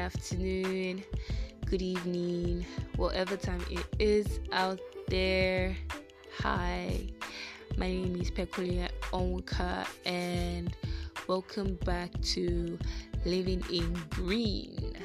afternoon, good evening, whatever time it is out there. Hi, my name is Pekulia Onka, and welcome back to Living in Green.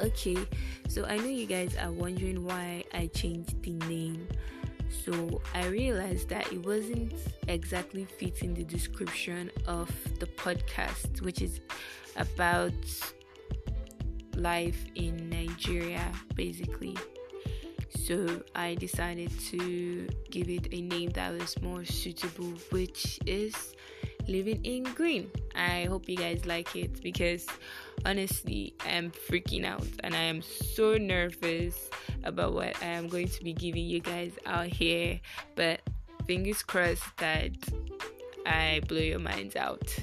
Okay, so I know you guys are wondering why I changed the name. So I realized that it wasn't exactly fitting the description of the podcast, which is about life in Nigeria, basically. So I decided to give it a name that was more suitable, which is Living in Green. I hope you guys like it because honestly, I am freaking out and I am so nervous about what I am going to be giving you guys out here. But fingers crossed that I blow your minds out.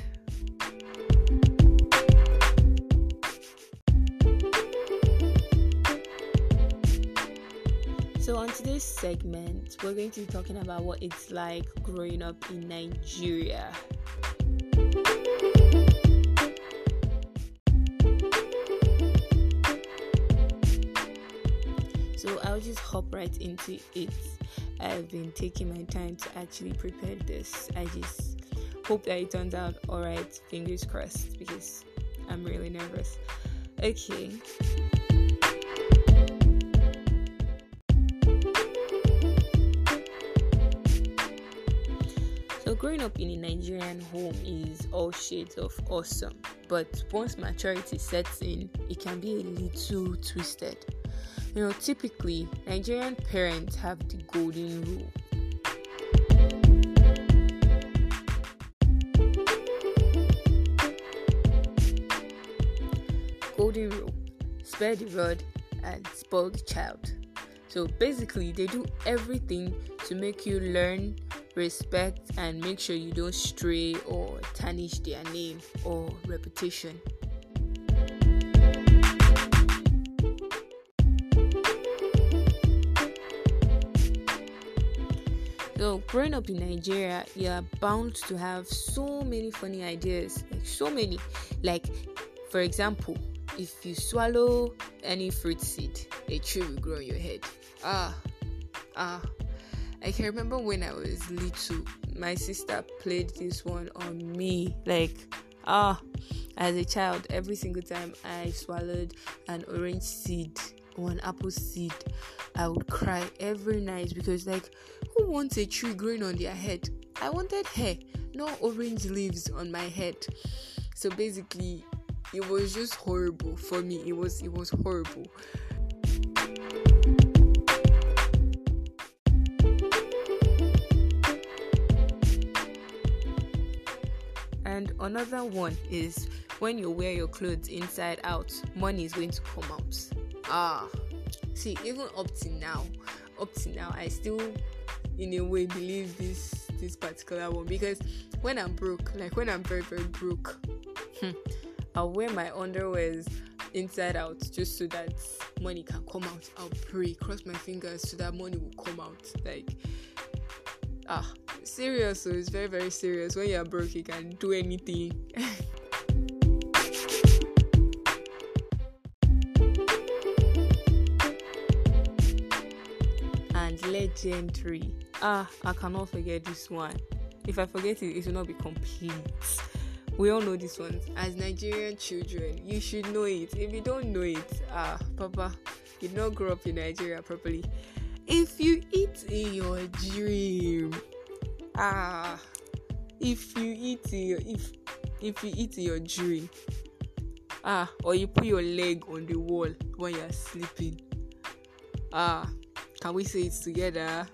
So, on today's segment, we're going to be talking about what it's like growing up in Nigeria. I'll just hop right into it. I've been taking my time to actually prepare this. I just hope that it turns out alright, fingers crossed, because I'm really nervous. Okay. So, growing up in a Nigerian home is all shades of awesome, but once maturity sets in, it can be a little twisted. You know, typically, Nigerian parents have the golden rule. Golden rule spare the rod and spoil the child. So basically, they do everything to make you learn, respect, and make sure you don't stray or tarnish their name or reputation. So, growing up in Nigeria, you are bound to have so many funny ideas, like so many. Like, for example, if you swallow any fruit seed, a tree will grow on your head. Ah, ah. I can remember when I was little, my sister played this one on me. Like, ah, as a child, every single time I swallowed an orange seed an apple seed, I would cry every night because, like, who wants a tree growing on their head? I wanted hair, no orange leaves on my head. So basically, it was just horrible for me. It was it was horrible. And another one is when you wear your clothes inside out, money is going to come out. Ah, see, even up to now, up to now, I still, in a way, believe this this particular one because when I'm broke, like when I'm very very broke, hmm, I'll wear my underwears inside out just so that money can come out. I'll pray, cross my fingers so that money will come out. Like, ah, serious. So it's very very serious. When you're broke, you can do anything. and legendary. Ah, I cannot forget this one. If I forget it, it will not be complete. We all know this one. As Nigerian children, you should know it. If you don't know it, ah, Papa, you did not grow up in Nigeria properly. If you eat in your dream, ah, if you eat in your if if you eat in your dream, ah, or you put your leg on the wall when you're sleeping, ah, can we say it together?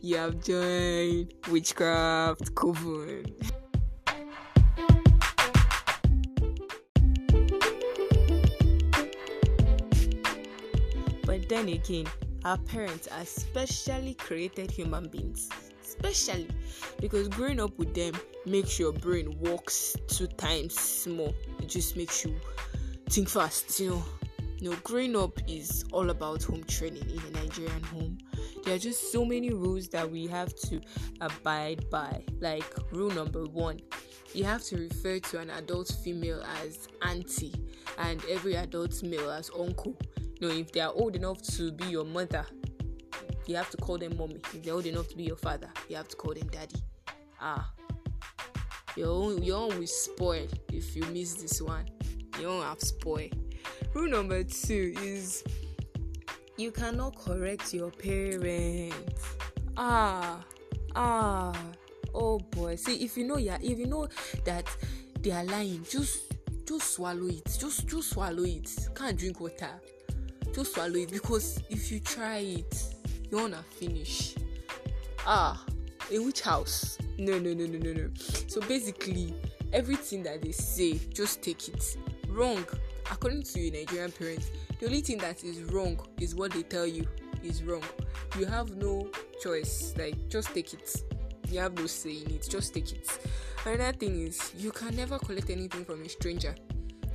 You have joined witchcraft coven. But then again, our parents are specially created human beings. Especially because growing up with them makes your brain works two times more. It just makes you think fast, you know. You know, growing up is all about home training in a Nigerian home. there are just so many rules that we have to abide by. Like rule number one, you have to refer to an adult female as auntie and every adult male as uncle. You know, if they are old enough to be your mother, you have to call them mommy. If they're old enough to be your father, you have to call them daddy. Ah, your own, your own will spoil if you miss this one. You won't have spoil. Rule number two is you cannot correct your parents. Ah, ah, oh boy. See, if you know, yeah, if you know that they are lying, just just swallow it. Just just swallow it. Can't drink water. Just swallow it because if you try it, you wanna finish. Ah, in which house? No, no, no, no, no, no. So basically, everything that they say, just take it. Wrong. According to your Nigerian parents, the only thing that is wrong is what they tell you is wrong. You have no choice. Like, just take it. You have no say in it. Just take it. Another thing is, you can never collect anything from a stranger.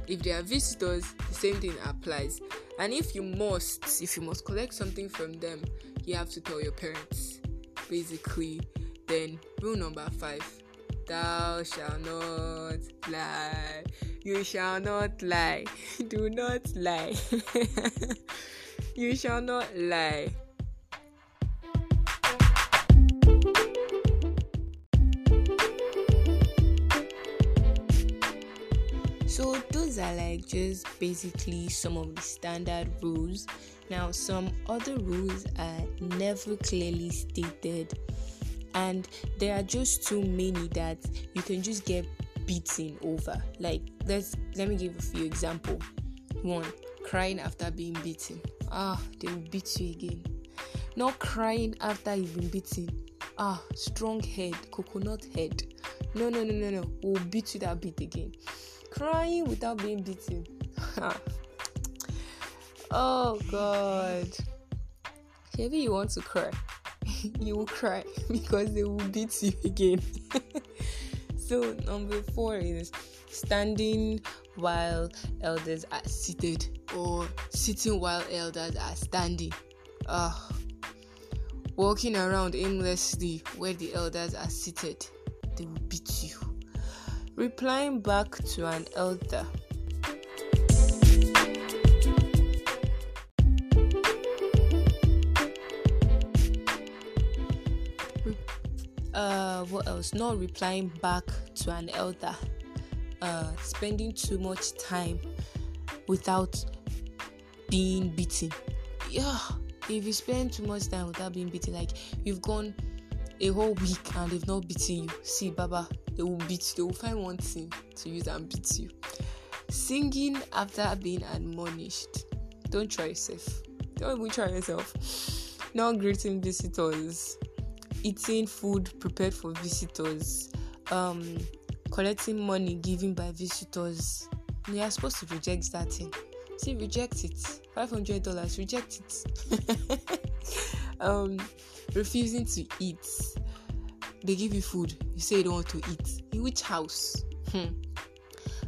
If they are visitors, the same thing applies. And if you must, if you must collect something from them, you have to tell your parents. Basically, then rule number five thou shalt not lie. You shall not lie. Do not lie. you shall not lie. So, those are like just basically some of the standard rules. Now, some other rules are never clearly stated, and there are just too many that you can just get beaten over. Like let's let me give a few example. One, crying after being beaten. Ah, they will beat you again. Not crying after you've been beaten. Ah, strong head, coconut head. No, no, no, no, no. We'll beat you that beat again. Crying without being beaten. oh God. Maybe you want to cry. you will cry because they will beat you again. so number four is standing while elders are seated or sitting while elders are standing. Uh, walking around aimlessly where the elders are seated, they will beat you. Replying back to an elder uh what else? Not replying back to an elder. Uh spending too much time without being beaten. Yeah if you spend too much time without being beaten like you've gone a whole week and they've not beaten you. See baba they will beat you. They will find one thing to use and beat you. Singing after being admonished. Don't try yourself. Don't even try yourself. Not greeting visitors eating food prepared for visitors, um, collecting money given by visitors. You are supposed to reject that thing. See, reject it. Five hundred dollars, reject it. um, refusing to eat. They give you food. You say you don't want to eat. In which house? Hmm.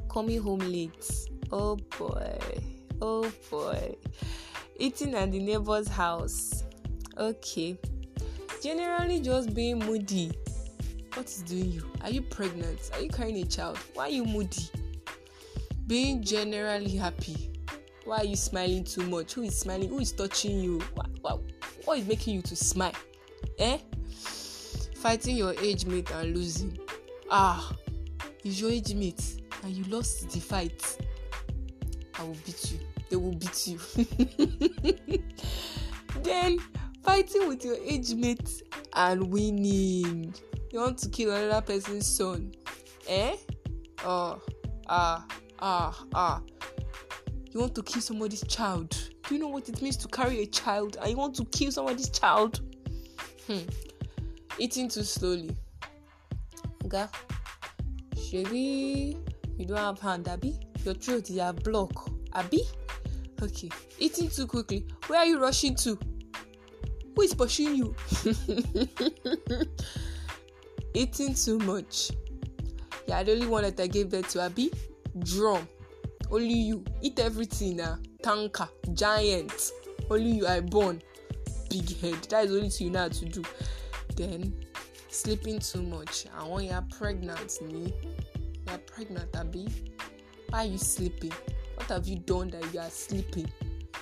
Coming home late. Oh boy. Oh boy. Eating at the neighbor's house. Okay generally just being moody. What is doing you? Are you pregnant? Are you carrying a child? Why are you moody? Being generally happy. Why are you smiling too much? Who is smiling? Who is touching you? What, what, what is making you to smile? Eh? Fighting your age mate and losing. Ah, is your age mate and you lost the fight. I will beat you. They will beat you. then fighting with your age mate and winning. You want to kill another person's son. Eh? Oh, ah, ah, ah. You want to kill somebody's child. Do you know what it means to carry a child and you want to kill somebody's child? Hmm. Eating too slowly. Okay. Sherry, you don't have hand, Abby. Your throat is a block. Abby? Okay. Eating too quickly. Where are you rushing to? Who is pushing you? Eating too much. Yeah, the only one that I gave birth to, Abby. Drum. Only you. Eat everything now. Tanker. Giant. Only you are born. big head. That is only to you now to do. Then sleeping too much. And when you're pregnant, me, you're pregnant, Abby. Why are you sleeping? What have you done that you are sleeping?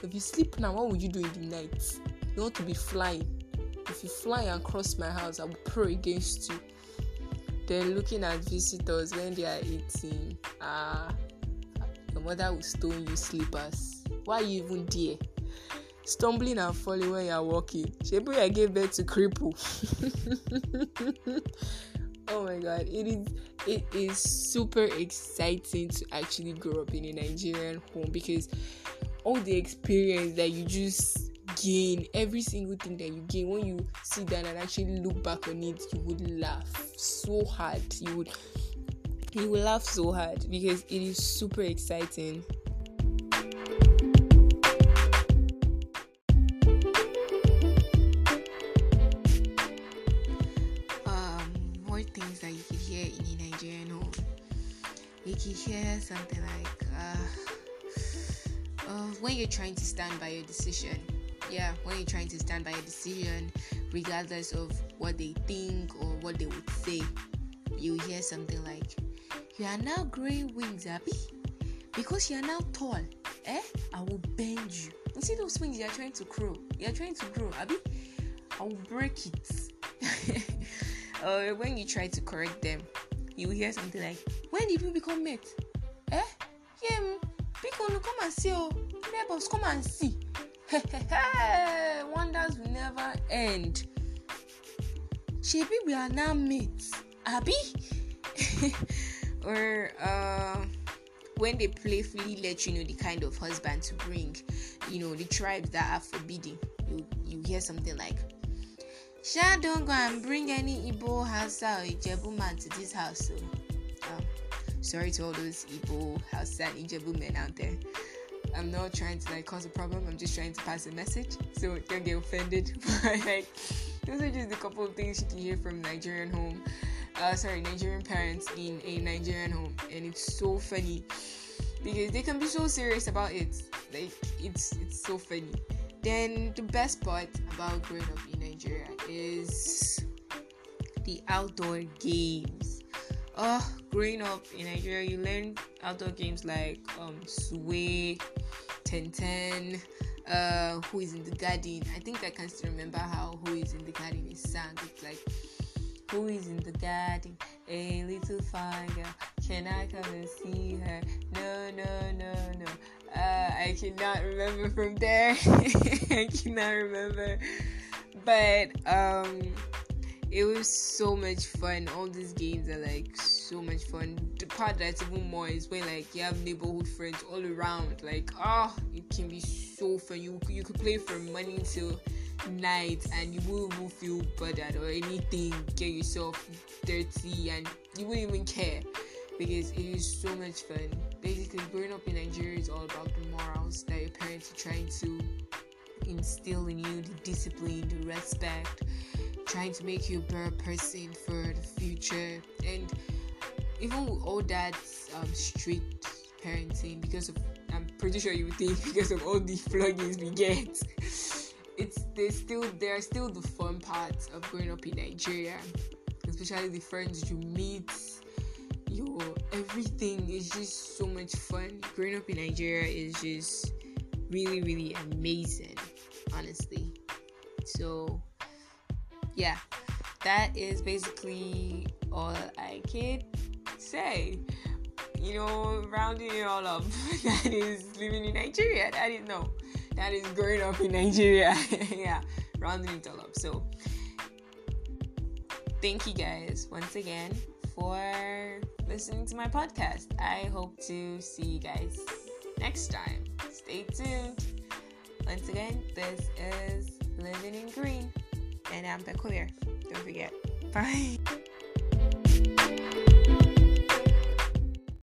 If you sleep now, what would you do in the night? You want to be flying. If you fly and cross my house, I will pray against you. Then looking at visitors when they are eating, ah, uh, your mother will stone you sleepers. Why are you even there? Stumbling and falling when you are walking. Shebi, I gave birth to cripple. oh my god, it is it is super exciting to actually grow up in a Nigerian home because all the experience that you just gain, every single thing that you gain, when you sit down and actually look back on it, you would laugh so hard. You would you will laugh so hard because it is super exciting. Um, more things that you could hear in a. You could hear something like, uh, uh, when you're trying to stand by your decision, yeah, when you're trying to stand by a decision, regardless of what they think or what they would say, you hear something like, You are now growing wings, Abby, because you are now tall. Eh? I will bend you. You see those wings you are trying to grow? You are trying to grow, Abby? I will break it. or when you try to correct them, you hear something like, When did we become mates? Eh? Yeah, people come and see, oh, neighbors come and see. Wonders will never end. Shebi, we are now mates. Abby? or uh, when they playfully let you know the kind of husband to bring, you know, the tribes that are forbidden, you, you hear something like, Sha, don't go and bring any Igbo Hausa or Ijebu man to this house. So, um, sorry to all those Igbo Hausa and Ijebu men out there. I'm not trying to like cause a problem. I'm just trying to pass a message. So don't get offended. But like those are just a couple of things you can hear from Nigerian home. Uh, sorry, Nigerian parents in a Nigerian home, and it's so funny because they can be so serious about it. Like it's it's so funny. Then the best part about growing up in Nigeria is the outdoor games. Oh, growing up in Nigeria, you learn outdoor games like um, sway, ten ten, uh, who is in the garden. I think I can still remember how who is in the garden is sang. It's like who is in the garden? A little fine girl. Can I come and see her? No, no, no, no. Uh, I cannot remember from there. I cannot remember. But um it was so much fun. All these games are like so much fun. The part that's even more is when like you have neighborhood friends all around. Like oh, it can be so fun. You you could play from morning till night and you won't feel bothered or anything. Get yourself dirty and you wouldn't even care because it is so much fun. Basically, growing up in Nigeria is all about the morals that your parents are trying to instill in you, the discipline, the respect trying to make you a better person for the future. And even with all that um, strict parenting because of i'm pretty sure you think because of all the floggings we get it's there's still there are still the fun parts of growing up in nigeria. Especially the friends you meet your everything is just so much fun. Growing up in nigeria is just really really amazing honestly so yeah, that is basically all I can say. You know, rounding it all up, that is living in Nigeria. That is no, that is growing up in Nigeria. yeah, rounding it all up. So, thank you guys once again for listening to my podcast. I hope to see you guys next time. Stay tuned. Once again, this is Living in Green, and I'm the queer. Don't forget. Bye.